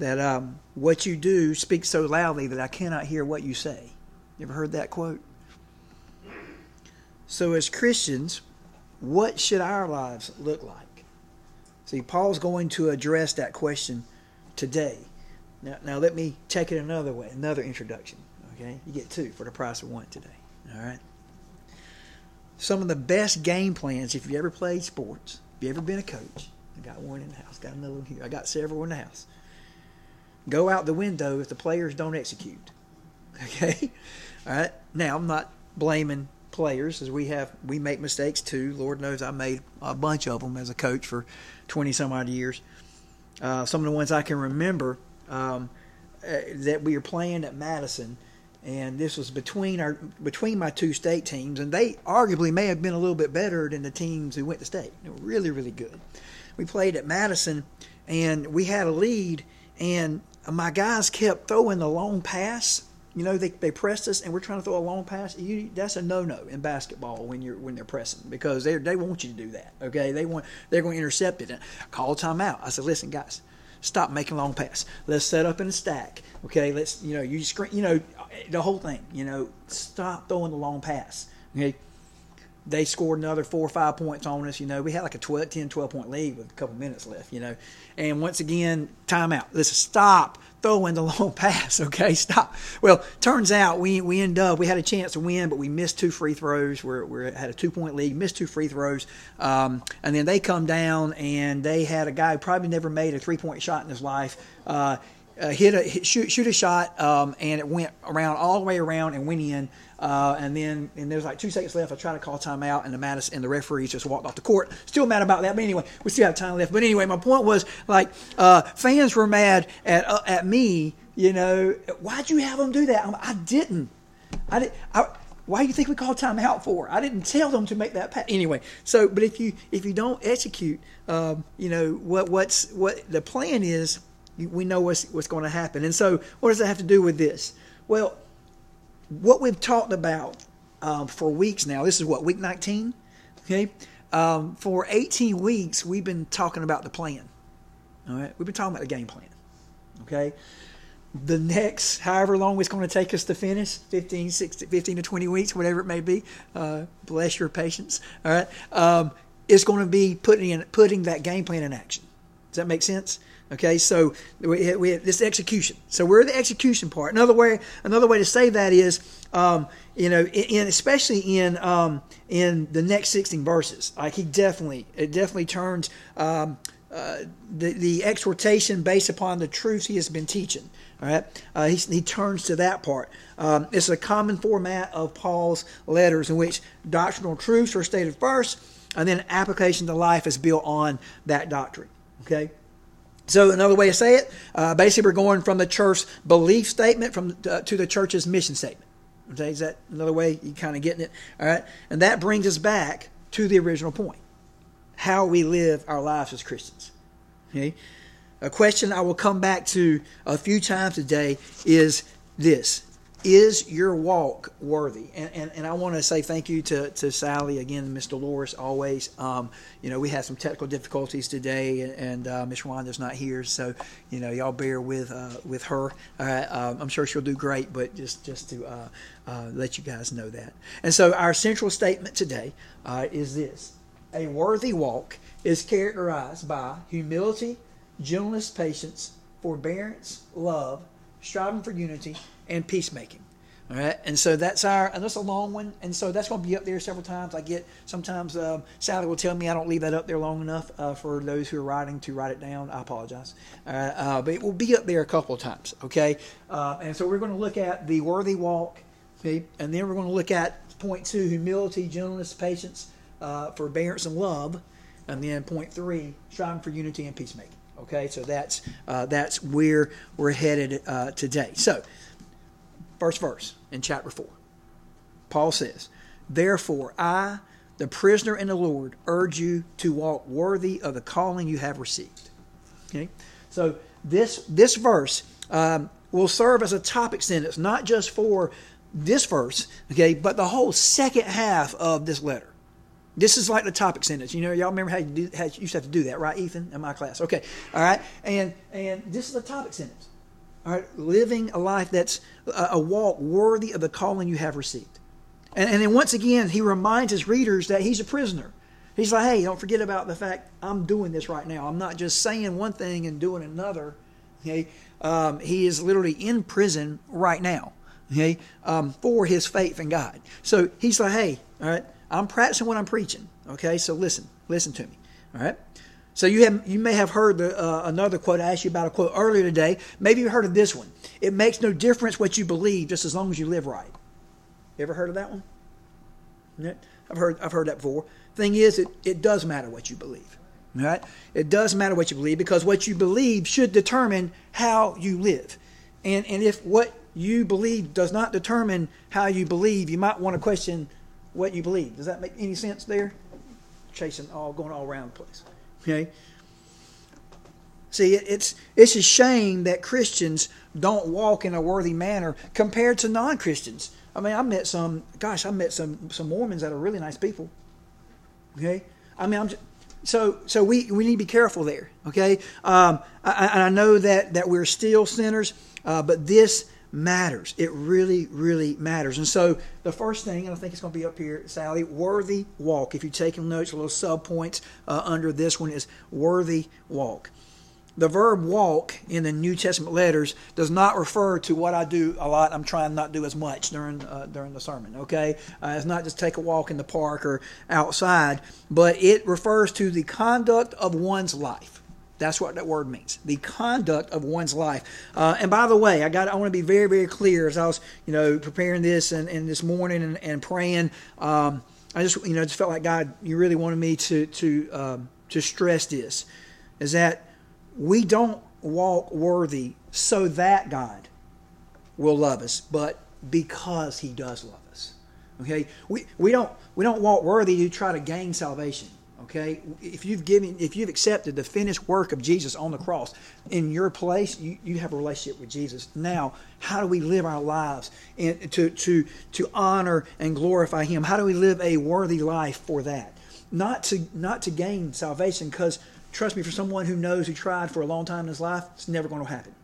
that um, what you do speaks so loudly that I cannot hear what you say. You ever heard that quote? So, as Christians, what should our lives look like? See, Paul's going to address that question today. Now, now let me take it another way, another introduction. Okay, you get two for the price of one today. All right. Some of the best game plans, if you ever played sports, if you ever been a coach, I got one in the house, got another one here, I got several in the house. Go out the window if the players don't execute. Okay, all right. Now I'm not blaming players as we have we make mistakes too. Lord knows I made a bunch of them as a coach for twenty some odd years. Uh, some of the ones I can remember um, uh, that we were playing at Madison and this was between our between my two state teams, and they arguably may have been a little bit better than the teams who went to state. They were really, really good. We played at Madison, and we had a lead, and my guys kept throwing the long pass. You know, they, they pressed us, and we're trying to throw a long pass. You, that's a no no in basketball when you're when they're pressing because they they want you to do that. Okay, they want they're going to intercept it. And I called timeout. I said, listen, guys, stop making long pass. Let's set up in a stack. Okay, let's you know you screen you know the whole thing. You know, stop throwing the long pass. Okay. They scored another four or five points on us. You know, we had like a 12, 10, 12 point lead with a couple minutes left, you know. And once again, timeout. Let's stop throwing the long pass, okay? Stop. Well, turns out we we end up, we had a chance to win, but we missed two free throws. We're, we had a two point lead, missed two free throws. Um, and then they come down and they had a guy who probably never made a three point shot in his life. Uh, uh, hit a hit, shoot shoot a shot, um, and it went around all the way around and went in. Uh, and then and there's like two seconds left. I try to call timeout, and the Madison and the referees just walked off the court. Still mad about that, but anyway, we still have time left. But anyway, my point was like uh, fans were mad at uh, at me. You know, why'd you have them do that? I didn't. I did. I, why do you think we called timeout for? I didn't tell them to make that pass. Anyway, so but if you if you don't execute, um, you know what what's what the plan is we know what's, what's going to happen. And so, what does that have to do with this? Well, what we've talked about um, for weeks now, this is what, week 19? Okay. Um, for 18 weeks, we've been talking about the plan. All right. We've been talking about the game plan. Okay. The next, however long it's going to take us to finish 15, 16, 15 to 20 weeks, whatever it may be, uh, bless your patience. All right. Um, it's going to be putting, in, putting that game plan in action. Does that make sense? Okay, so we, we this execution. So we're the execution part. Another way, another way to say that is, um, you know, in, especially in um, in the next 16 verses, like he definitely, it definitely turns um, uh, the the exhortation based upon the truths he has been teaching. All right, uh, he, he turns to that part. Um, it's a common format of Paul's letters in which doctrinal truths are stated first, and then application to life is built on that doctrine. Okay. So another way to say it, uh, basically we're going from the church's belief statement from uh, to the church's mission statement. Okay, is that another way you kind of getting it? All right, and that brings us back to the original point: how we live our lives as Christians. Okay, a question I will come back to a few times today is this: is your walk worthy? And, and, and I want to say thank you to, to Sally again, Miss Dolores, always. Um, you know, we had some technical difficulties today, and, and uh, Miss not here, so you know, y'all bear with uh, with her. Uh, I'm sure she'll do great, but just just to uh, uh, let you guys know that. And so, our central statement today uh, is this: A worthy walk is characterized by humility, gentleness, patience, forbearance, love, striving for unity and peacemaking. All right, and so that's our, and that's a long one, and so that's going to be up there several times. I get sometimes um, Sally will tell me I don't leave that up there long enough uh, for those who are writing to write it down. I apologize, uh, uh, but it will be up there a couple of times. Okay, uh, and so we're going to look at the worthy walk, okay, and then we're going to look at point two: humility, gentleness, patience, uh, forbearance, and love, and then point three: striving for unity and peacemaking. Okay, so that's uh, that's where we're headed today. So. First verse in chapter 4. Paul says, Therefore, I, the prisoner in the Lord, urge you to walk worthy of the calling you have received. Okay? So this this verse um, will serve as a topic sentence, not just for this verse, okay, but the whole second half of this letter. This is like the topic sentence. You know, y'all remember how you, do, how you used to have to do that, right, Ethan, in my class? Okay, all right. And and this is the topic sentence. All right, living a life that's a, a walk worthy of the calling you have received. And, and then once again, he reminds his readers that he's a prisoner. He's like, hey, don't forget about the fact I'm doing this right now. I'm not just saying one thing and doing another. Okay, um, he is literally in prison right now. Okay, um, for his faith in God. So he's like, hey, all right, I'm practicing what I'm preaching. Okay, so listen, listen to me. All right. So you have you may have heard the, uh, another quote. I asked you about a quote earlier today. Maybe you heard of this one. It makes no difference what you believe, just as long as you live right. Ever heard of that one? I've heard I've heard that before. Thing is, it, it does matter what you believe. Right? It does matter what you believe because what you believe should determine how you live. And and if what you believe does not determine how you believe, you might want to question what you believe. Does that make any sense there? Chasing all going all around the place. Okay. See, it's it's a shame that Christians don't walk in a worthy manner compared to non-Christians. I mean, I met some. Gosh, I met some some Mormons that are really nice people. Okay, I mean, I'm just, so so we we need to be careful there. Okay, um, I, I know that that we're still sinners, uh, but this matters. It really, really matters. And so the first thing, and I think it's going to be up here, Sally, worthy walk. If you're taking notes, a little sub points uh, under this one is worthy walk. The verb walk in the New Testament letters does not refer to what I do a lot. I'm trying not to do as much during uh, during the sermon. Okay, uh, it's not just take a walk in the park or outside, but it refers to the conduct of one's life. That's what that word means. The conduct of one's life. Uh, and by the way, I got I want to be very very clear as I was you know preparing this and, and this morning and, and praying. Um, I just you know just felt like God, you really wanted me to to um, to stress this, is that we don't walk worthy so that God will love us, but because He does love us. Okay, we we don't we don't walk worthy to try to gain salvation. Okay, if you've given, if you've accepted the finished work of Jesus on the cross in your place, you, you have a relationship with Jesus. Now, how do we live our lives and to to to honor and glorify Him? How do we live a worthy life for that? Not to not to gain salvation, because Trust me, for someone who knows who tried for a long time in his life, it's never going to happen.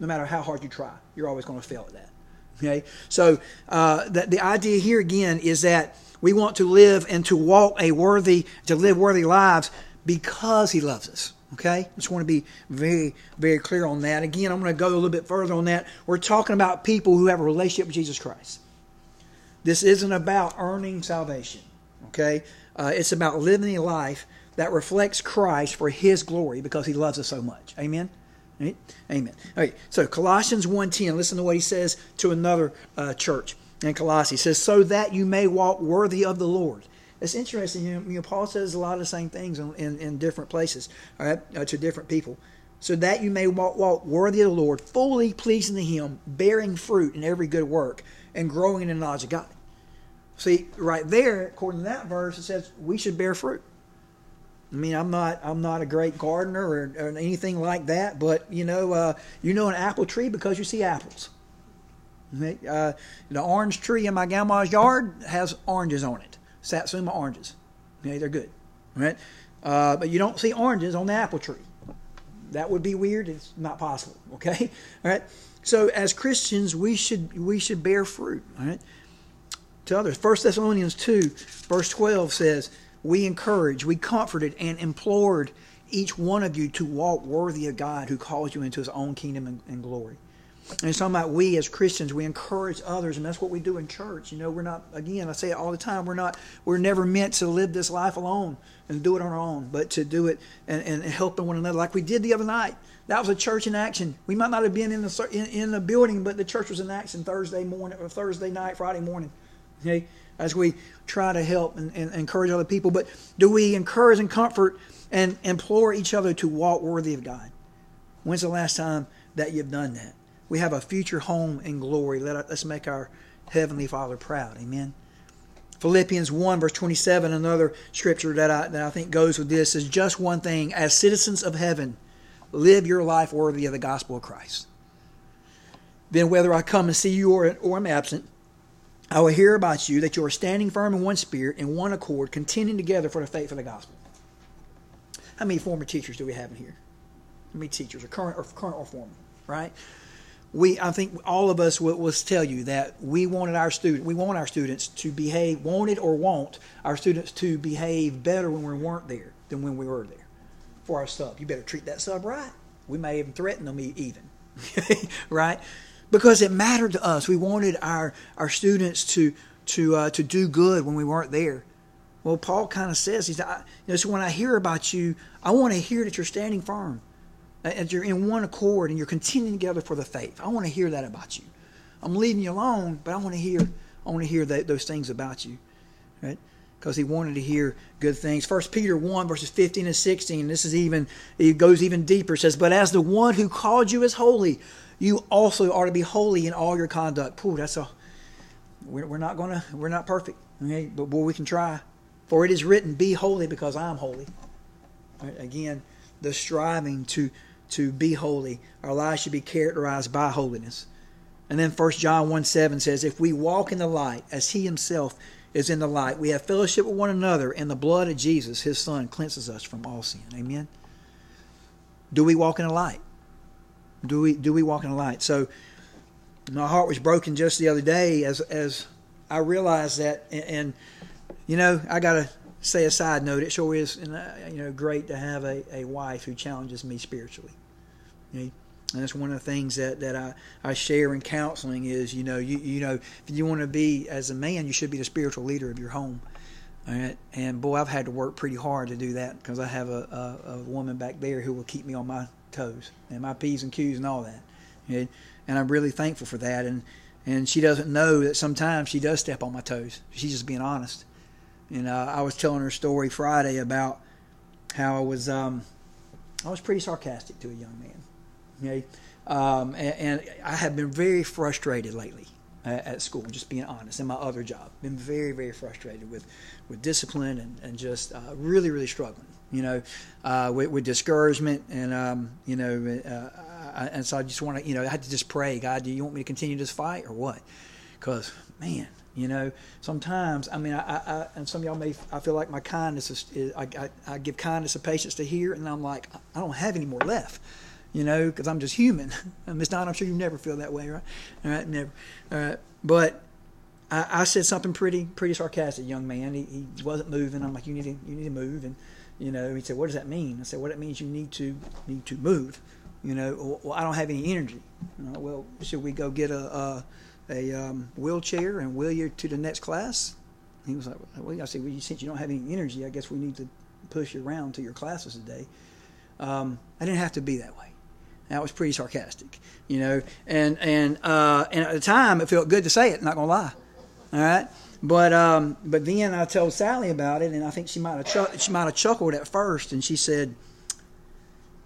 No matter how hard you try, you're always going to fail at that. Okay, so uh, the, the idea here again is that we want to live and to walk a worthy, to live worthy lives because He loves us. Okay, I just want to be very, very clear on that. Again, I'm going to go a little bit further on that. We're talking about people who have a relationship with Jesus Christ. This isn't about earning salvation. Okay, uh, it's about living a life that reflects Christ for his glory because he loves us so much. Amen? Right? Amen. All right, so Colossians 1.10, listen to what he says to another uh, church in Colossae. He says, so that you may walk worthy of the Lord. It's interesting, you know, Paul says a lot of the same things in, in, in different places, all right, uh, to different people. So that you may walk, walk worthy of the Lord, fully pleasing to him, bearing fruit in every good work, and growing in the knowledge of God. See, right there, according to that verse, it says we should bear fruit. I mean, I'm not I'm not a great gardener or, or anything like that, but you know, uh, you know an apple tree because you see apples. Uh, the orange tree in my grandma's yard has oranges on it, Satsuma oranges. Okay, they're good, right? Uh, but you don't see oranges on the apple tree. That would be weird. It's not possible. Okay, all right. So as Christians, we should we should bear fruit. All right. To others, First Thessalonians two, verse twelve says we encouraged, we comforted, and implored each one of you to walk worthy of God who calls you into his own kingdom and, and glory. And it's talking about we as Christians, we encourage others, and that's what we do in church. You know, we're not, again, I say it all the time, we're not, we're never meant to live this life alone and do it on our own, but to do it and, and helping one another like we did the other night. That was a church in action. We might not have been in the in, in the building, but the church was in action Thursday morning or Thursday night, Friday morning. Okay, as we try to help and, and, encourage other people, but do we encourage and comfort and implore each other to walk worthy of God? When's the last time that you've done that? We have a future home in glory. Let us make our Heavenly Father proud. Amen. Philippians 1, verse 27, another scripture that I, that I think goes with this is just one thing. As citizens of heaven, live your life worthy of the gospel of Christ. Then, whether I come and see you or, or I'm absent, I will hear about you that you are standing firm in one spirit, in one accord, contending together for the faith of the gospel. How many former teachers do we have in here? How many teachers are current or current or former? Right? We, I think, all of us will, will tell you that we wanted our student, we want our students to behave, wanted or want our students to behave better when we weren't there than when we were there. For our sub, you better treat that sub right. We may even threaten them even, right? Because it mattered to us. We wanted our our students to to uh, to do good when we weren't there. Well, Paul kind of says, he's, you know, so when I hear about you, I want to hear that you're standing firm that you're in one accord and you're continuing together for the faith. I want to hear that about you. I'm leaving you alone, but I want to hear I want to hear that, those things about you, right? Because he wanted to hear good things. First Peter one verses fifteen and sixteen. This is even it goes even deeper. Says, "But as the one who called you is holy, you also are to be holy in all your conduct." Pooh, that's a we're, we're not gonna we're not perfect, okay? But boy, we can try. For it is written, "Be holy, because I am holy." Right? Again, the striving to to be holy. Our lives should be characterized by holiness. And then 1 John 1 7 says, If we walk in the light as he himself is in the light, we have fellowship with one another, and the blood of Jesus, his son, cleanses us from all sin. Amen. Do we walk in the light? Do we do we walk in the light? So my heart was broken just the other day as as I realized that and, and you know, I gotta say a side note, it sure is, uh, you know, great to have a, a wife who challenges me spiritually. You know, and that's one of the things that, that I, I share in counseling is, you know, you, you know, if you want to be, as a man, you should be the spiritual leader of your home. All right? And boy, I've had to work pretty hard to do that because I have a, a, a, woman back there who will keep me on my toes and my P's and Q's and all that. And I'm really thankful for that. And, and she doesn't know that sometimes she does step on my toes. She's just being honest. And uh, I was telling her a story Friday about how I was um, I was pretty sarcastic to a young man. Okay, um, and, and, I have been very frustrated lately at, at, school. Just being honest, in my other job, been very very frustrated with with discipline and and just uh, really really struggling. You know, uh, with, with, discouragement and um, you know, uh, I, and so I just want to you know I had to just pray, God, do you want me to continue this fight or what? Because man, you know, sometimes I mean, I, I, and some of y'all may I feel like my kindness is, is I, I, I, give kindness and patience to hear, and I'm like I don't have any more left, you know, because I'm just human. Miss Don, I'm sure you never feel that way, right? All right, never. All right, but I, I said something pretty pretty sarcastic, young man. He, he wasn't moving. I'm like, you need to you need to move, and you know, he said, what does that mean? I said, well, it means you need to need to move. You know, well, I don't have any energy. well, should we go get a, a a um, wheelchair and wheel you to the next class? He was like, well, I said, well, since you don't have any energy, I guess we need to push you around to your classes today. Um, I didn't have to be that way. That was pretty sarcastic, you know. And and uh, and at the time, it felt good to say it. Not gonna lie, all right. But um, but then I told Sally about it, and I think she might have chuck- she might have chuckled at first, and she said,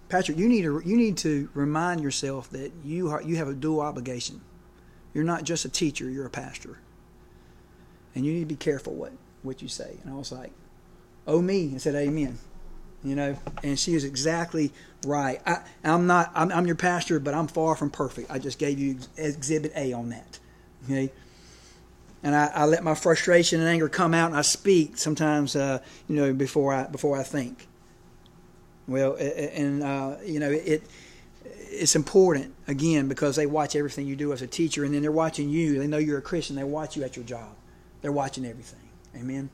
"Patrick, you need to you need to remind yourself that you are, you have a dual obligation. You're not just a teacher, you're a pastor. And you need to be careful what, what you say. And I was like, oh me, I said amen. You know, and she is exactly right. I, am not, I'm, I'm, your pastor, but I'm far from perfect. I just gave you exhibit A on that. Okay. And I, I let my frustration and anger come out, and I speak sometimes, uh, you know, before I before I think. Well, and uh, you know, it it's important again because they watch everything you do as a teacher, and then they're watching you. They know you're a Christian. They watch you at your job. They're watching everything. Amen.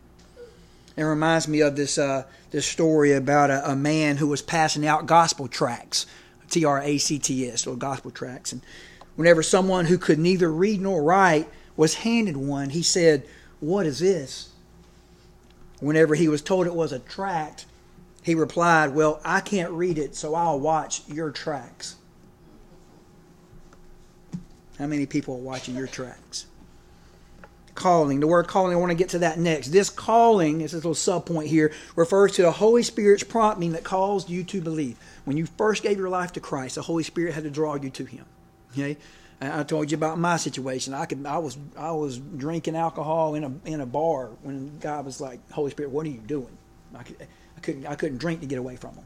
It reminds me of this uh, this story about a, a, man who was passing out gospel tracts, T R A C T S, or gospel tracts. And whenever someone who could neither read nor write was handed one, he said, "What is this?" Whenever he was told it was a tract, he replied, "Well, I can't read it, so I'll watch your tracks." How many people are watching your tracks? Calling. The word calling, I want to get to that next. This calling, this little sub point here, refers to the Holy Spirit's prompting that caused you to believe. When you first gave your life to Christ, the Holy Spirit had to draw you to Him. Okay? I told you about my situation. I could, I was, I was drinking alcohol in a in a bar when God was like, "Holy Spirit, what are you doing?" I, could, I couldn't, I couldn't drink to get away from Him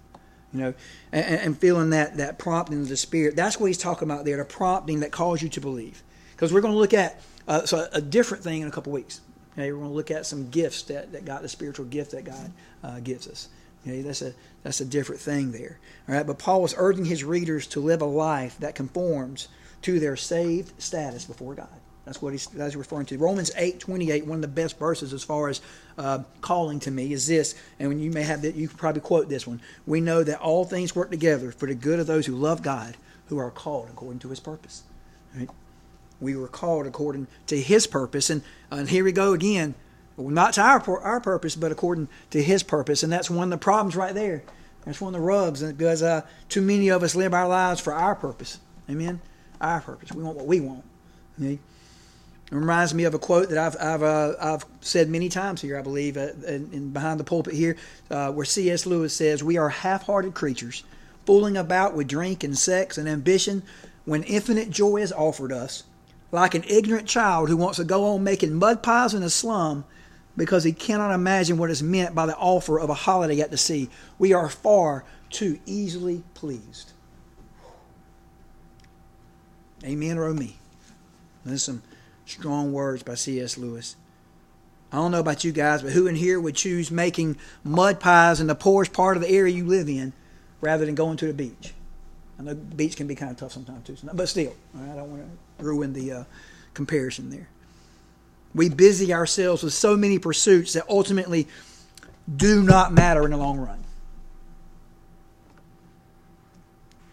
you know, and, and, feeling that that prompting of the Spirit. That's what he's talking about there, the prompting that calls you to believe. Because we're going to look at Uh, so a different thing in a couple weeks. Okay, we're going to look at some gifts that, that God, the spiritual gift that God uh, gives us. Okay, that's a that's a different thing there. All right, but Paul was urging his readers to live a life that conforms to their saved status before God. That's what he's that's referring to. Romans eight twenty eight, one of the best verses as far as uh, calling to me is this, and you may have that, you probably quote this one. We know that all things work together for the good of those who love God, who are called according to His purpose. Right? We were called according to His purpose, and and here we go again not to our our purpose, but according to His purpose, and that's one of the problems right there. That's one of the rubs because uh, too many of us live our lives for our purpose. Amen. Our purpose. We want what we want. Okay? It reminds me of a quote that I've I've uh, I've said many times here, I believe, uh, in, in, behind the pulpit here, uh, where C.S. Lewis says, "We are half-hearted creatures, fooling about with drink and sex and ambition, when infinite joy is offered us, like an ignorant child who wants to go on making mud pies in a slum because he cannot imagine what is meant by the offer of a holiday at the sea. We are far too easily pleased. Amen or oh me. There's some strong words by C.S. Lewis. I don't know about you guys, but who in here would choose making mud pies in the poorest part of the area you live in rather than going to the beach? I know the beach can be kind of tough sometimes too, but still, I don't want to ruin the uh, comparison there. We busy ourselves with so many pursuits that ultimately do not matter in the long run.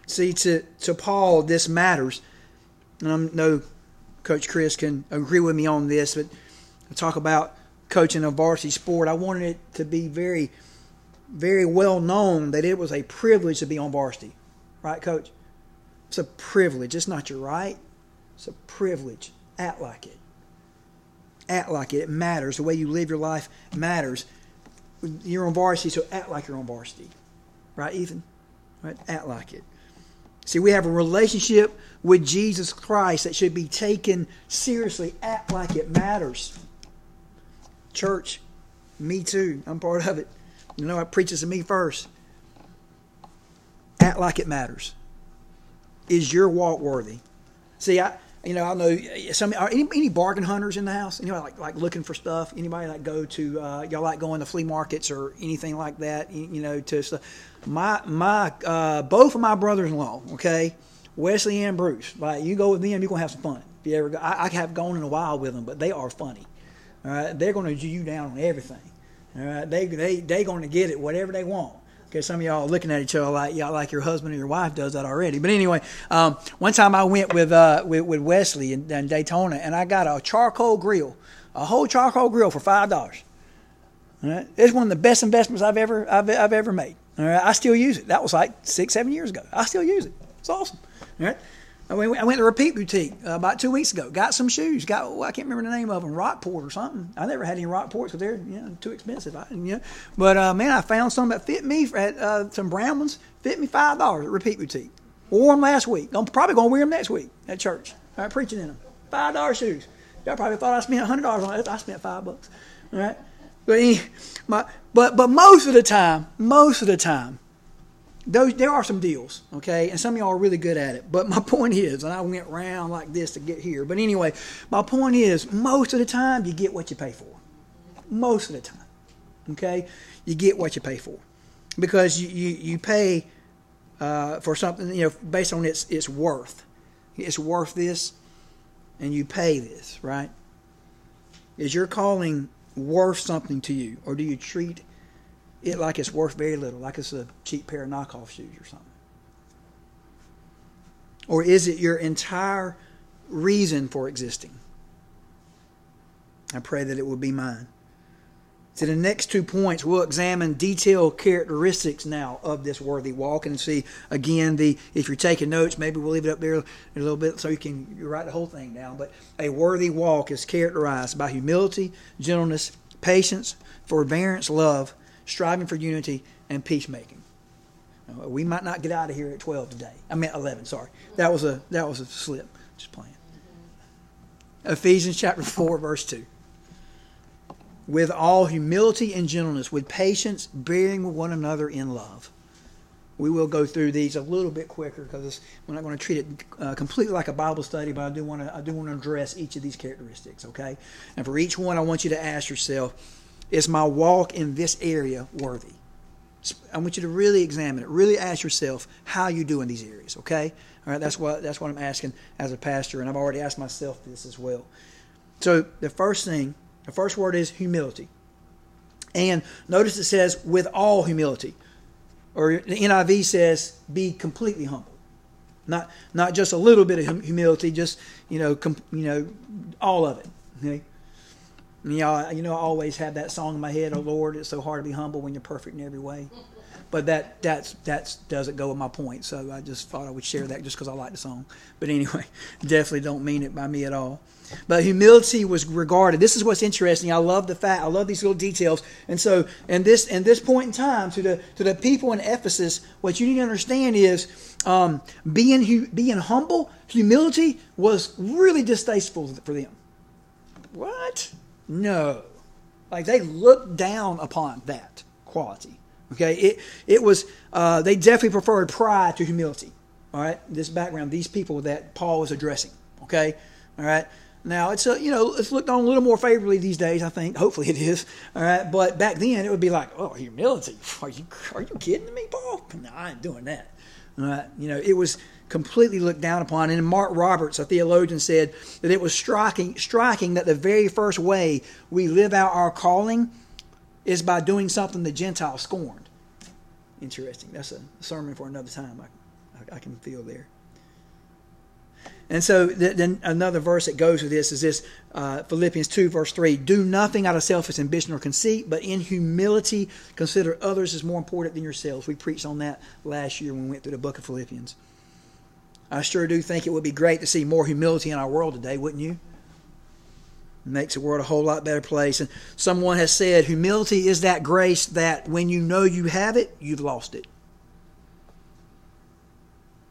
See, to, to Paul, this matters. And I know Coach Chris can agree with me on this, but I talk about coaching a varsity sport. I wanted it to be very, very well known that it was a privilege to be on varsity. Right, Coach? It's a privilege. It's not your right. It's a privilege. Act like it act like it. It matters. The way you live your life matters. You're on varsity, so act like you're on varsity. Right, Ethan? Right? Act like it. See, we have a relationship with Jesus Christ that should be taken seriously. Act like it matters. Church, me too. I'm part of it. You know, it preaches to me first. Act like it matters. Is your walk worthy? See, I, you know, I know some are any, any bargain hunters in the house. Anybody like like looking for stuff? Anybody like go to uh, y'all like going to flea markets or anything like that? You, you know, to stuff. My my uh, both of my brothers-in-law, okay, Wesley and Bruce. Like you go with them, you're gonna have some fun. If you ever go, I, I have gone in a while with them, but they are funny. All right, they're gonna do you down on everything. All right, they they they gonna get it whatever they want. Okay, some of y'all are looking at each other like y'all like your husband or your wife does that already. But anyway, um, one time I went with uh, with, with, Wesley in, in, Daytona, and I got a charcoal grill, a whole charcoal grill for five dollars. Right? It's one of the best investments I've ever I've, I've ever made. All right? I still use it. That was like six seven years ago. I still use it. It's awesome. All right? I went, I went to Repeat Boutique uh, about two weeks ago. Got some shoes. Got well, I can't remember the name of them, Rockport or something. I never had any Rockports because they're you know too expensive. I, you know. But uh, man, I found some that fit me at uh, some brown ones. Fit me five dollars at Repeat Boutique. Wore them last week. I'm probably gonna wear them next week at church. All right, preaching in them. Five dollar shoes. Y'all probably thought I spent hundred dollars on it. I spent five bucks. All right. But, my, but but most of the time, most of the time, those there are some deals, okay, and some of y'all are really good at it. But my point is, and I went round like this to get here. But anyway, my point is, most of the time you get what you pay for. Most of the time, okay, you get what you pay for, because you you, you pay uh, for something you know based on its its worth. It's worth this, and you pay this, right? Is your calling worth something to you, or do you treat it like it's worth very little, like it's a cheap pair of knockoff shoes or something? Or is it your entire reason for existing? I pray that it will be mine. So the next two points, we'll examine detailed characteristics now of this worthy walk and see again the if you're taking notes, maybe we'll leave it up there a little bit so you can write the whole thing down. But a worthy walk is characterized by humility, gentleness, patience, forbearance, love, striving for unity, and peacemaking. We might not get out of here at 12 today. I meant 11, sorry. That was a that was a slip. Just playing. Ephesians chapter 4 verse 2. With all humility and gentleness, with patience, bearing with one another in love. we will go through these a little bit quicker because we're not going to treat it uh, completely like a Bible study, but I do want to I do want to address each of these characteristics. Okay, and for each one, I want you to ask yourself: Is my walk in this area worthy? I want you to really examine it. Really ask yourself how you do in these areas. Okay, all right. That's what that's what I'm asking as a pastor, and I've already asked myself this as well. So the first thing, the first word is humility, and notice it says with all humility or the NIV says, be completely humble. Not, not just a little bit of humility, just, you know, com, you know, all of it. Okay? You know, you know, I always have that song in my head, oh Lord, it's so hard to be humble when you're perfect in every way. But that that's that's doesn't go with my point. So I just thought I would share that just because I like the song. But anyway, definitely don't mean it by me at all. But humility was regarded. This is what's interesting. I love the fact. I love these little details. And so, in this in this point in time, to the to the people in Ephesus, what you need to understand is um, being being humble, humility was really distasteful for them. What? No, like they looked down upon that quality. Okay, it it was uh, they definitely preferred pride to humility. All right, this background, these people that Paul was addressing. Okay, all right. Now it's a, you know it's looked on a little more favorably these days. I think hopefully it is. All right, but back then it would be like, oh, humility. Are you are you kidding me, Paul? No, I ain't doing that. All right, you know it was completely looked down upon. And Mark Roberts, a theologian, said that it was striking striking that the very first way we live out our calling is by doing something the Gentiles scorned. Interesting. That's a sermon for another time. I, I can feel there. And so then another verse that goes with this is this uh, Philippians 2, verse 3 Do nothing out of selfish ambition or conceit, but in humility consider others as more important than yourselves. We preached on that last year when we went through the book of Philippians. I sure do think it would be great to see more humility in our world today, wouldn't you? Makes the world a whole lot better place. And someone has said, humility is that grace that when you know you have it, you've lost it.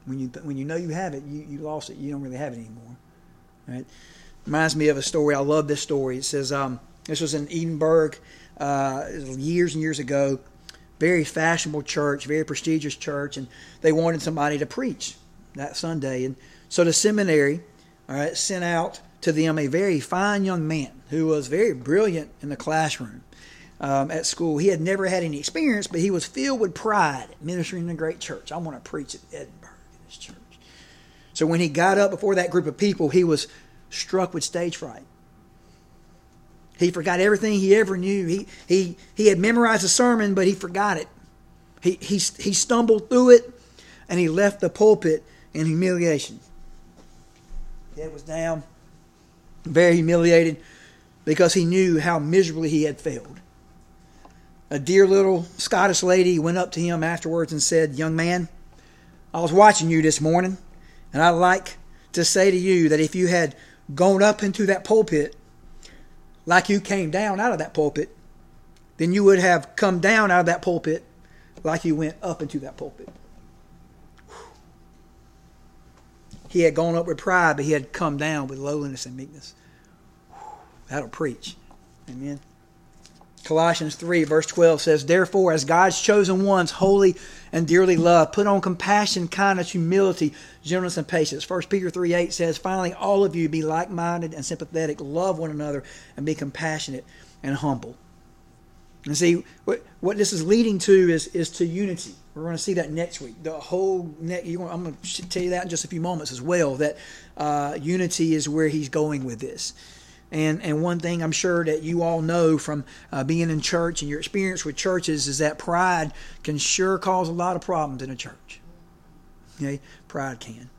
When you when you know you have it, you, you lost it. You don't really have it anymore. Right? Reminds me of a story. I love this story. It says um, this was in Edinburgh uh, years and years ago. Very fashionable church, very prestigious church, and they wanted somebody to preach that Sunday. And so the seminary, all right, sent out to them a very fine young man who was very brilliant in the classroom um, at school. He had never had any experience, but he was filled with pride ministering in a great church. I want to preach at Edinburgh in this church. So when he got up before that group of people, he was struck with stage fright. He forgot everything he ever knew. He, he, he had memorized a sermon, but he forgot it. He, he, he stumbled through it and he left the pulpit in humiliation. Head was down, very humiliated because he knew how miserably he had failed. A dear little Scottish lady went up to him afterwards and said, Young man, I was watching you this morning, and I'd like to say to you that if you had gone up into that pulpit like you came down out of that pulpit, then you would have come down out of that pulpit like you went up into that pulpit. He had gone up with pride, but he had come down with lowliness and meekness. That'll preach. Amen. Colossians 3, verse 12 says, Therefore, as God's chosen ones, holy and dearly loved, put on compassion, kindness, humility, gentleness, and patience. 1 Peter 3, 8 says, Finally, all of you be like minded and sympathetic, love one another, and be compassionate and humble. And see, what, what this is leading to is, is to unity. We're going to see that next week. The whole next, I'm going to tell you that in just a few moments as well. That uh, unity is where he's going with this. And and one thing I'm sure that you all know from uh, being in church and your experience with churches is that pride can sure cause a lot of problems in a church. Okay, pride can.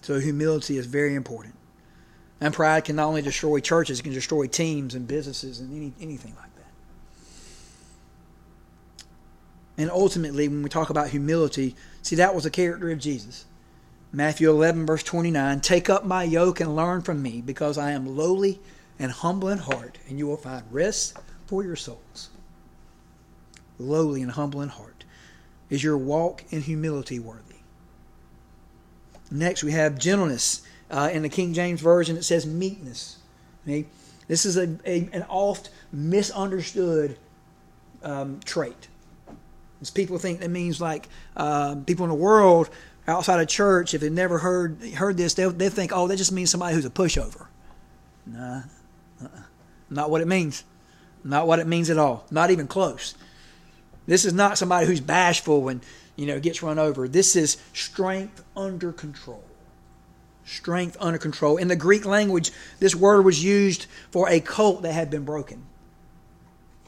So humility is very important. And pride can not only destroy churches, it can destroy teams and businesses and any, anything like that. And ultimately, when we talk about humility, see that was a character of Jesus. Matthew 11, verse 29 Take up my yoke and learn from me, because I am lowly and humble in heart, and you will find rest for your souls. Lowly and humble in heart. Is your walk in humility worthy? Next, we have gentleness. Uh, in the King James Version, it says meekness. Okay? This is a, a, an oft misunderstood um, trait. People think that means like uh, people in the world outside of church, if they've never heard heard this, they'll, they think, oh, that just means somebody who's a pushover. Nah, uh-uh. not what it means. Not what it means at all. Not even close. This is not somebody who's bashful and you know gets run over. This is strength under control. Strength under control. In the Greek language, this word was used for a colt that had been broken,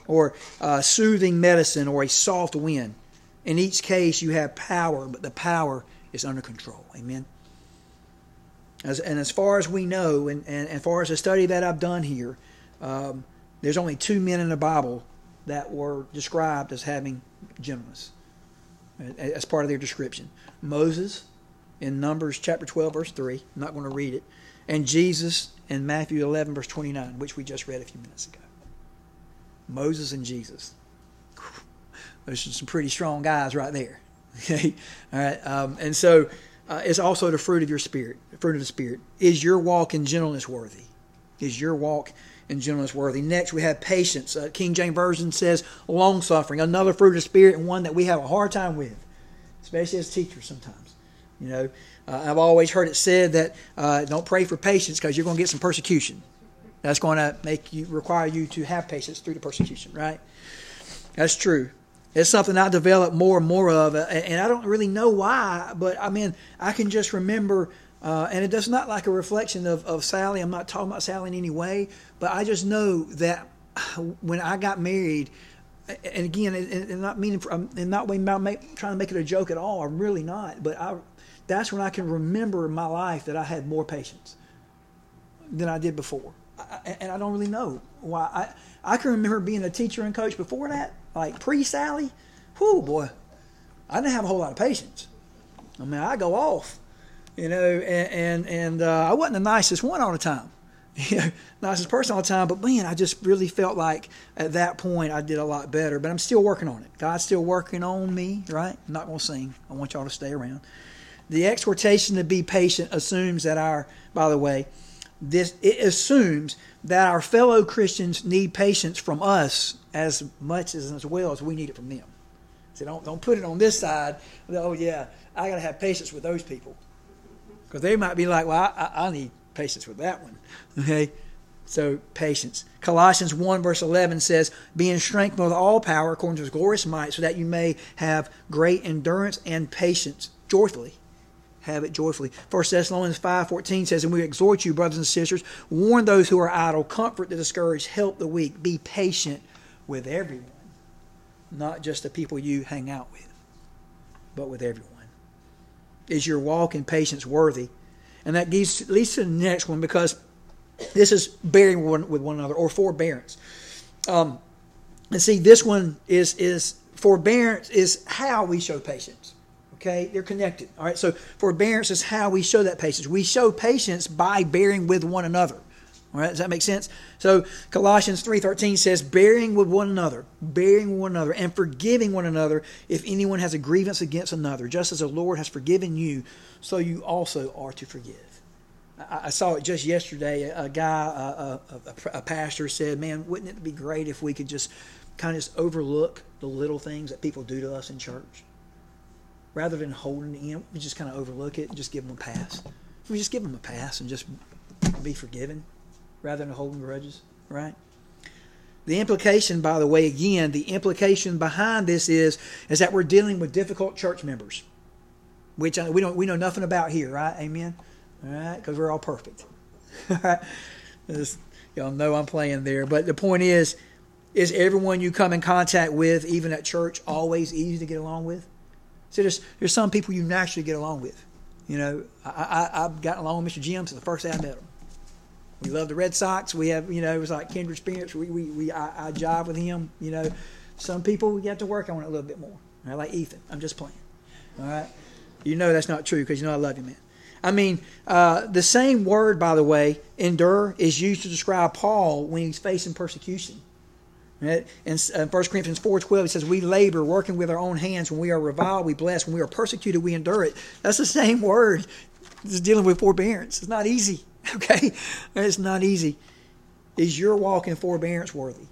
or soothing medicine, or a soft wind. In each case, you have power, but the power is under control. Amen. As, and as far as we know, and, and, and as far as the study that I've done here, um, there's only two men in the Bible that were described as having gentleness as part of their description. Moses in Numbers chapter 12, verse 3. I'm not going to read it. And Jesus in Matthew 11, verse 29, which we just read a few minutes ago. Moses and Jesus. Those are some pretty strong guys right there. Okay? All right. Um, and so uh, it's also the fruit of your spirit, the fruit of the spirit. Is your walk in gentleness worthy? Is your walk in gentleness worthy. Next, we have patience. Uh, King James Version says long suffering, another fruit of the spirit, and one that we have a hard time with, especially as teachers sometimes. You know, uh, I've always heard it said that uh, don't pray for patience because you're going to get some persecution. That's going to make you require you to have patience through the persecution, right? That's true. It's something I develop more and more of, and I don't really know why, but I mean, I can just remember uh, and it does not like a reflection of, of Sally. I'm not talking about Sally in any way, but I just know that when I got married, and again, and not meaning, for, in not make, trying to make it a joke at all. I'm really not. But I, that's when I can remember in my life that I had more patience than I did before, And I don't really know why. I I can remember being a teacher and coach before that, like pre Sally. Whoo boy, I didn't have a whole lot of patience. I mean, I go off you know, and and, and uh, I wasn't the nicest one all the time, you know, nicest person all the time. But man, I just really felt like at that point I did a lot better. But I'm still working on it. God's still working on me, right? I'm not gonna sing. I want y'all to stay around. The exhortation to be patient assumes that our, by the way, this it assumes that our fellow Christians need patience from us as much as as well as we need it from them. So don't don't put it on this side. Oh yeah, I got to have patience with those people. Because they might be like, well, I, I, need patience with that one. Okay? So, patience. Colossians 1, verse 11 says, Being strengthened with all power according to his glorious might, so that you may have great endurance and patience joyfully. Have it joyfully. 1 Thessalonians 5.14 says, And we exhort you, brothers and sisters, warn those who are idle, comfort the discouraged, help the weak, be patient with everyone. Not just the people you hang out with, but with everyone is your walk in patience worthy? And that leads, to the next one because this is bearing one with one another or forbearance. Um, and see, this one is is forbearance is how we show patience. Okay, they're connected. All right, so forbearance is how we show that patience. We show patience by bearing with one another. All right, does that make sense? So Colossians 3:13 says, "Bearing with one another, bearing with one another, and forgiving one another if anyone has a grievance against another, just as the Lord has forgiven you, so you also are to forgive." I, saw it just yesterday. A guy, a, a, a pastor, said, "Man, wouldn't it be great if we could just kind of just overlook the little things that people do to us in church, rather than holding in? We just kind of overlook it and just give them a pass. We just give them a pass and just be forgiven." rather than holding grudges, right? The implication, by the way, again, the implication behind this is is that we're dealing with difficult church members, which we don't we know nothing about here, right? Amen. All right, because we're all perfect. y'all know I'm playing there, but the point is, is everyone you come in contact with, even at church, always easy to get along with? So there's there's some people you naturally get along with. You know, I, I I've gotten along with Mr. Jim since the first day I met him. We love the Red Sox. We have, you know, it was like kindred spirits. We, we, we I, I jive with him. You know, some people we have to work on it a little bit more. Right? Like Ethan. I'm just playing. All right. You know that's not true because you know I love you, man. I mean, uh, the same word, by the way, endure, is used to describe Paul when he's facing persecution. In, uh, in 1 Corinthians 4.12, it says, We labor, working with our own hands. When we are reviled, we bless. When we are persecuted, we endure it. That's the same word. It's dealing with forbearance. It's not easy. Okay? It's not easy. Is your walk in forbearance worthy?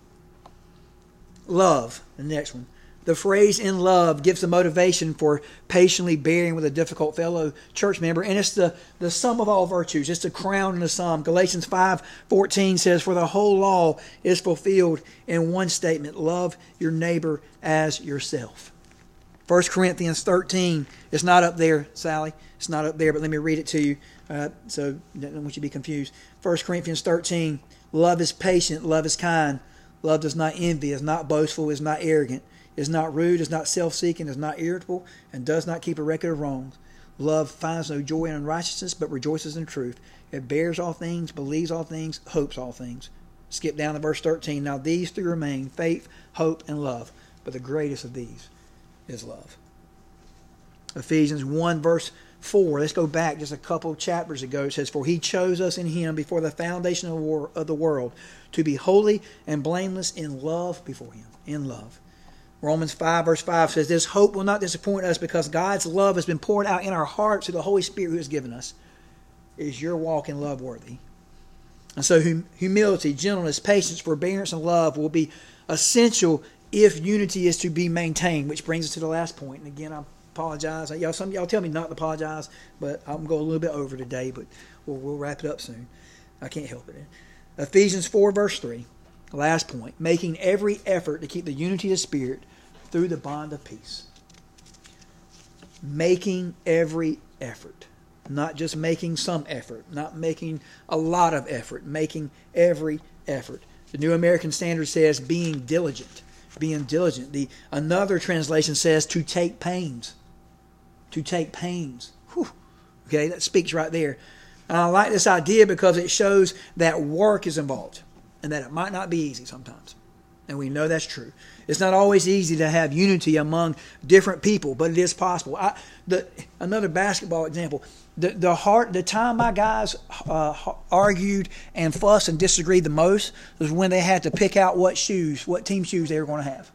Love, the next one. The phrase in love gives the motivation for patiently bearing with a difficult fellow church member, and it's the, the sum of all virtues. It's the crown and the sum. Galatians 5 14 says, For the whole law is fulfilled in one statement love your neighbor as yourself. 1 Corinthians 13, it's not up there, Sally. It's not up there, but let me read it to you uh, so I don't want you to be confused. 1 Corinthians 13, love is patient, love is kind. Love does not envy, is not boastful, is not arrogant is not rude, is not self seeking, is not irritable, and does not keep a record of wrongs. Love finds no joy in unrighteousness, but rejoices in truth. It bears all things, believes all things, hopes all things. Skip down to verse 13. Now these three remain faith, hope, and love. But the greatest of these is love. Ephesians 1, verse 4. Let's go back just a couple chapters ago. It says, For he chose us in him before the foundation of the world to be holy and blameless in love before him. In love. Romans 5, verse 5 says, This hope will not disappoint us because God's love has been poured out in our hearts through the Holy Spirit who has given us. Is your walk in love worthy? And so, hum- humility, gentleness, patience, forbearance, and love will be essential if unity is to be maintained, which brings us to the last point. And again, I apologize. Y'all, some y'all tell me not to apologize, but I'm going a little bit over today, but we'll, we'll wrap it up soon. I can't help it. Ephesians 4, verse 3. Last point making every effort to keep the unity of Spirit through the bond of peace. Making every effort. Not just making some effort, not making a lot of effort, making every effort. The New American Standard says being diligent. Being diligent. The another translation says to take pains. To take pains. Whew. Okay, that speaks right there. And I like this idea because it shows that work is involved and that it might not be easy sometimes. And we know that's true. It's not always easy to have unity among different people, but it is possible. I, the, another basketball example: the the heart, the time my guys uh, argued and fussed and disagreed the most was when they had to pick out what shoes, what team shoes they were going to have.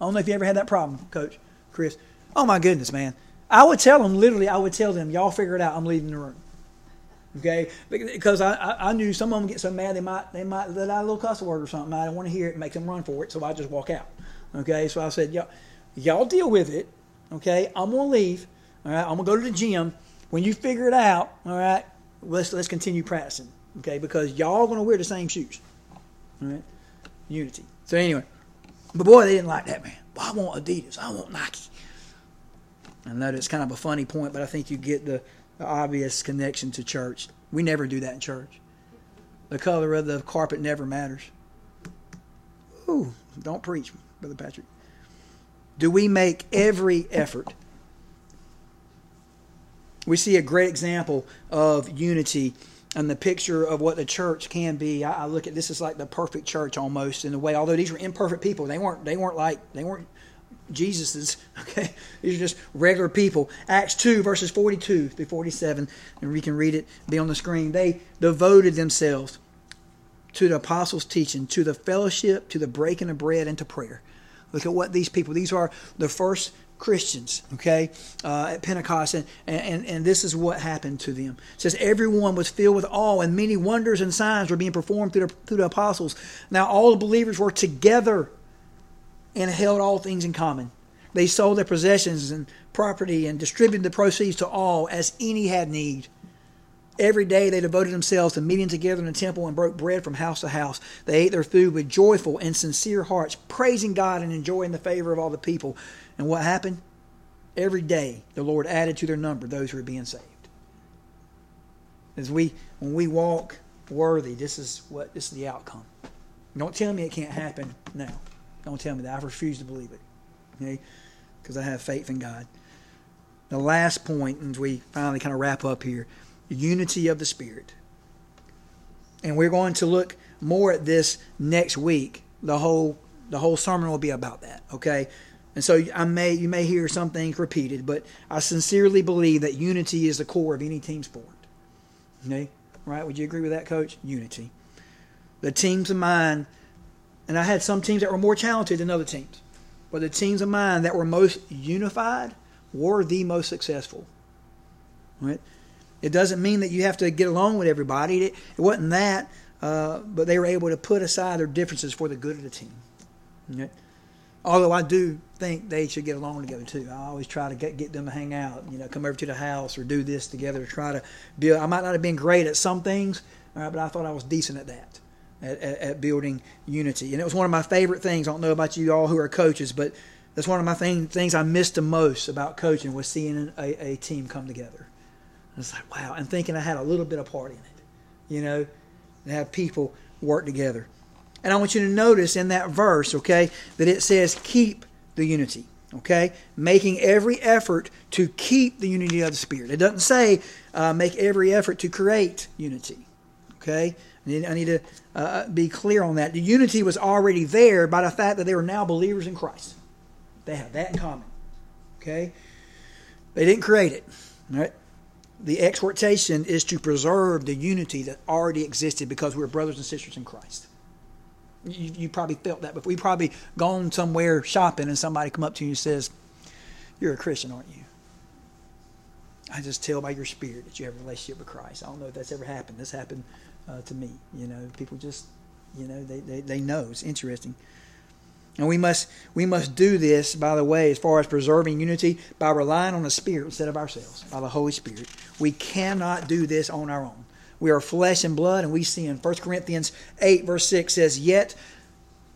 I don't know if you ever had that problem, Coach Chris. Oh my goodness, man! I would tell them literally. I would tell them, "Y'all figure it out. I'm leaving the room." Okay, because I, I, I, knew some of them get so mad they might they might let out a little cuss word or something. I don't want to hear it, make them run for it, so I just walk out. Okay, so I said, y'all, y'all deal with it. Okay, I'm gonna leave. All right, I'm gonna go to the gym. When you figure it out, all right, let's let's continue practicing. Okay, because y'all gonna wear the same shoes. All right, unity. So anyway, but boy, they didn't like that man. I want Adidas. I want Nike. I know that's kind of a funny point, but I think you get the obvious connection to church. We never do that in church. The color of the carpet never matters. Ooh, don't preach, Brother Patrick. Do we make every effort? We see a great example of unity and the picture of what the church can be. I, I look at this as like the perfect church almost in a way. Although these were imperfect people, they weren't. They weren't like they weren't Jesus's. Okay, these are just regular people. Acts two verses forty two through forty seven, and we can read it. Be on the screen. They devoted themselves to the apostles' teaching, to the fellowship, to the breaking of bread, and to prayer. Look at what these people. These are the first Christians, okay, uh, at Pentecost, and, and, and this is what happened to them. It says, Everyone was filled with awe, and many wonders and signs were being performed through the, through the apostles. Now, all the believers were together and held all things in common. They sold their possessions and property and distributed the proceeds to all as any had need. Every day they devoted themselves to meeting together in the temple and broke bread from house to house. They ate their food with joyful and sincere hearts, praising God and enjoying the favor of all the people. And what happened? Every day the Lord added to their number those who were being saved. As we when we walk worthy, this is what this is the outcome. Don't tell me it can't happen now. Don't tell me that. I refuse to believe it. Okay? Because I have faith in God. The last point, and we finally kind of wrap up here unity of the Spirit. And we're going to look more at this next week. The whole the whole sermon will be about that. Okay? And so I may you may hear some things repeated, but I sincerely believe that unity is the core of any team sport. Okay? Right? Would you agree with that, coach? Unity. The teams of mine and I had some teams that were more talented than other teams. But the teams of mine that were most unified were the most successful. Right? It doesn't mean that you have to get along with everybody. It, it wasn't that, uh, but they were able to put aside their differences for the good of the team. Although I do think they should get along together too. I always try to get, get them to hang out, you know, come over to the house or do this together to try to build. I might not have been great at some things, but I thought I was decent at that, at, at, at, building unity. And it was one of my favorite things. I don't know about you all who are coaches, but that's one of my thing, things I missed the most about coaching was seeing a, a team come together. It's like, wow, and thinking I had a little bit of part in it, you know, and have people work together. And I want you to notice in that verse, okay, that it says, keep the unity. Okay? Making every effort to keep the unity of the Spirit. It doesn't say uh, make every effort to create unity. Okay? I need, I need to uh, be clear on that. The unity was already there by the fact that they were now believers in Christ. They have that in common. Okay? They didn't create it. Right? The exhortation is to preserve the unity that already existed because we're brothers and sisters in Christ. You, you probably felt that before. We probably gone somewhere shopping and somebody come up to you and says, "You're a Christian, aren't you?" I just tell by your spirit that you have a relationship with Christ. I don't know if that's ever happened. This happened uh, to me. You know, people just, you know, they, they, they know. It's interesting. And we must we must do this, by the way, as far as preserving unity, by relying on the Spirit instead of ourselves, by the Holy Spirit. We cannot do this on our own. We are flesh and blood, and we sin. 1 Corinthians 8, verse 6 says, Yet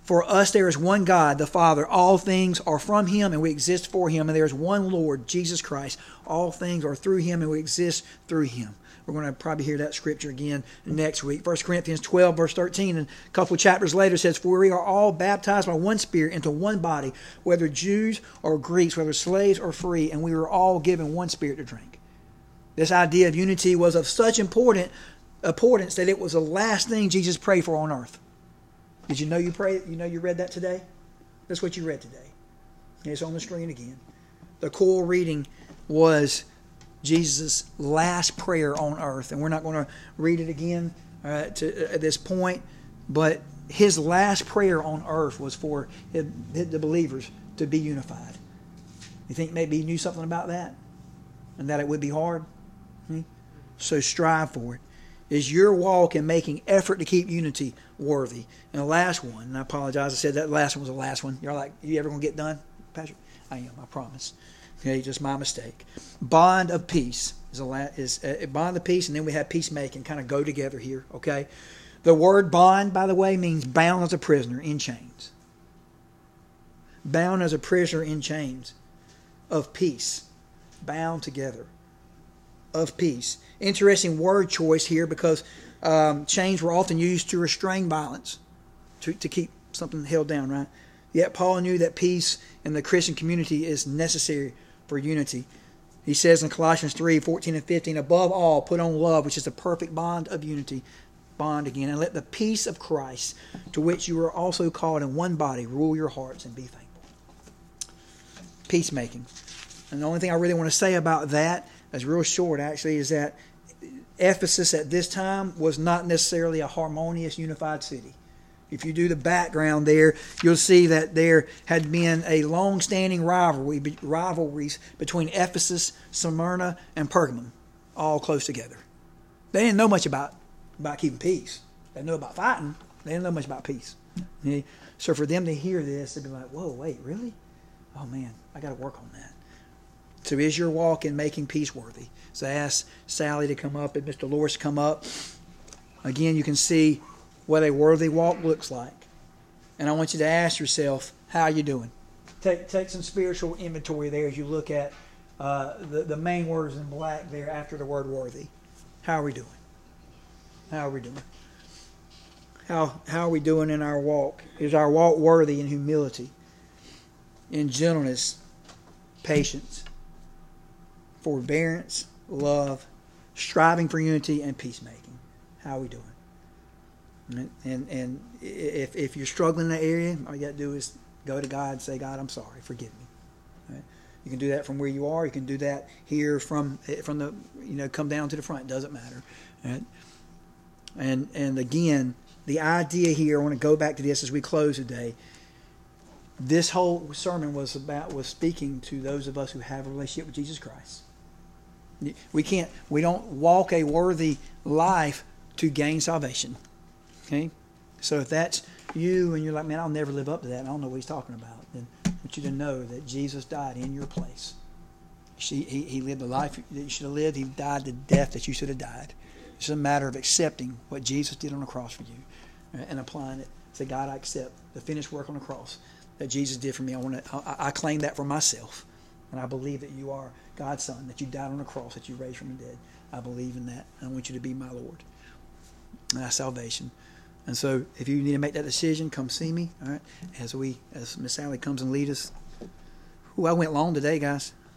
for us there is one God, the Father. All things are from Him, and we exist for Him. And there is one Lord, Jesus Christ. All things are through Him, and we exist through Him. We're going to probably hear that scripture again next week. 1 Corinthians 12, verse 13, and a couple of chapters later says, For we are all baptized by one Spirit into one body, whether Jews or Greeks, whether slaves or free, and we were all given one Spirit to drink. This idea of unity was of such important importance that it was the last thing Jesus prayed for on earth. Did you know you pray? You know you read that today. That's what you read today. It's on the screen again. The core reading was Jesus' last prayer on earth, and we're not going to read it again uh, to, at this point. But his last prayer on earth was for the believers to be unified. You think maybe he knew something about that, and that it would be hard. Hmm? So strive for it is your walk in making effort to keep unity worthy. And the last one, and I apologize, I said that last one was the last one. You're like, you ever gonna get done, Patrick? I am, I promise. Okay, just my mistake. Bond of peace is a is a bond of peace, and then we have peacemaking kind of go together here. Okay, the word bond, by the way, means bound as a prisoner in chains. Bound as a prisoner in chains of peace, bound together of peace. Interesting word choice here because um, chains were often used to restrain violence, to, to keep something held down, right? Yet Paul knew that peace in the Christian community is necessary for unity. He says in Colossians 3 14 and 15, above all, put on love, which is the perfect bond of unity. Bond again, and let the peace of Christ, to which you are also called in one body, rule your hearts and be thankful. Peacemaking. And the only thing I really want to say about that that's real short actually, is that Ephesus at this time was not necessarily a harmonious, unified city. If you do the background there, you'll see that there had been a long-standing rivalry, rivalries between Ephesus, Smyrna, and Pergamum, all close together. They didn't know much about, about keeping peace. They knew about fighting. They didn't know much about peace. So for them to hear this, they'd be like, "Whoa, wait, really? Oh man, I got to work on that." So is your walk in making peace worthy? So I asked Sally to come up and Mr. Loris to come up. Again, you can see what a worthy walk looks like. And I want you to ask yourself, how are you doing? Take, take some spiritual inventory there as you look at uh, the, the main words in black there after the word worthy. How are we doing? How are we doing? How, how are we doing in our walk? Is our walk worthy in humility, in gentleness, patience, forbearance, love, striving for unity, and peacemaking. How are we doing? And, and, if, if you're struggling in that area, all you got to do is go to God and say, God, I'm sorry, forgive me. Right? You can do that from where you are. You can do that here from eh, from the you know come down to the front. It doesn't matter. Right? And and again, the idea here. I want to go back to this as we close today. This whole sermon was about was speaking to those of us who have a relationship with Jesus Christ. We can't, we don't walk a worthy life to gain salvation. Okay? So if that's you and you're like, man, I'll never live up to that. I don't know what he's talking about. Then I want you to know that Jesus died in your place. He, he lived the life that you should have lived. He died the death that you should have died. It's a matter of accepting what Jesus did on the cross for you uh, and applying it. Say, God, I accept the finished work on the cross that Jesus did for me. I want to. I, I claim that for myself, and I believe that you are God's Son, that you died on the cross, that you raised from the dead. I believe in that. I want you to be my Lord. And that's salvation. And so, if you need to make that decision, come see me. All right, as we, as Miss Sally comes and lead us. Ooh, I went long today, guys.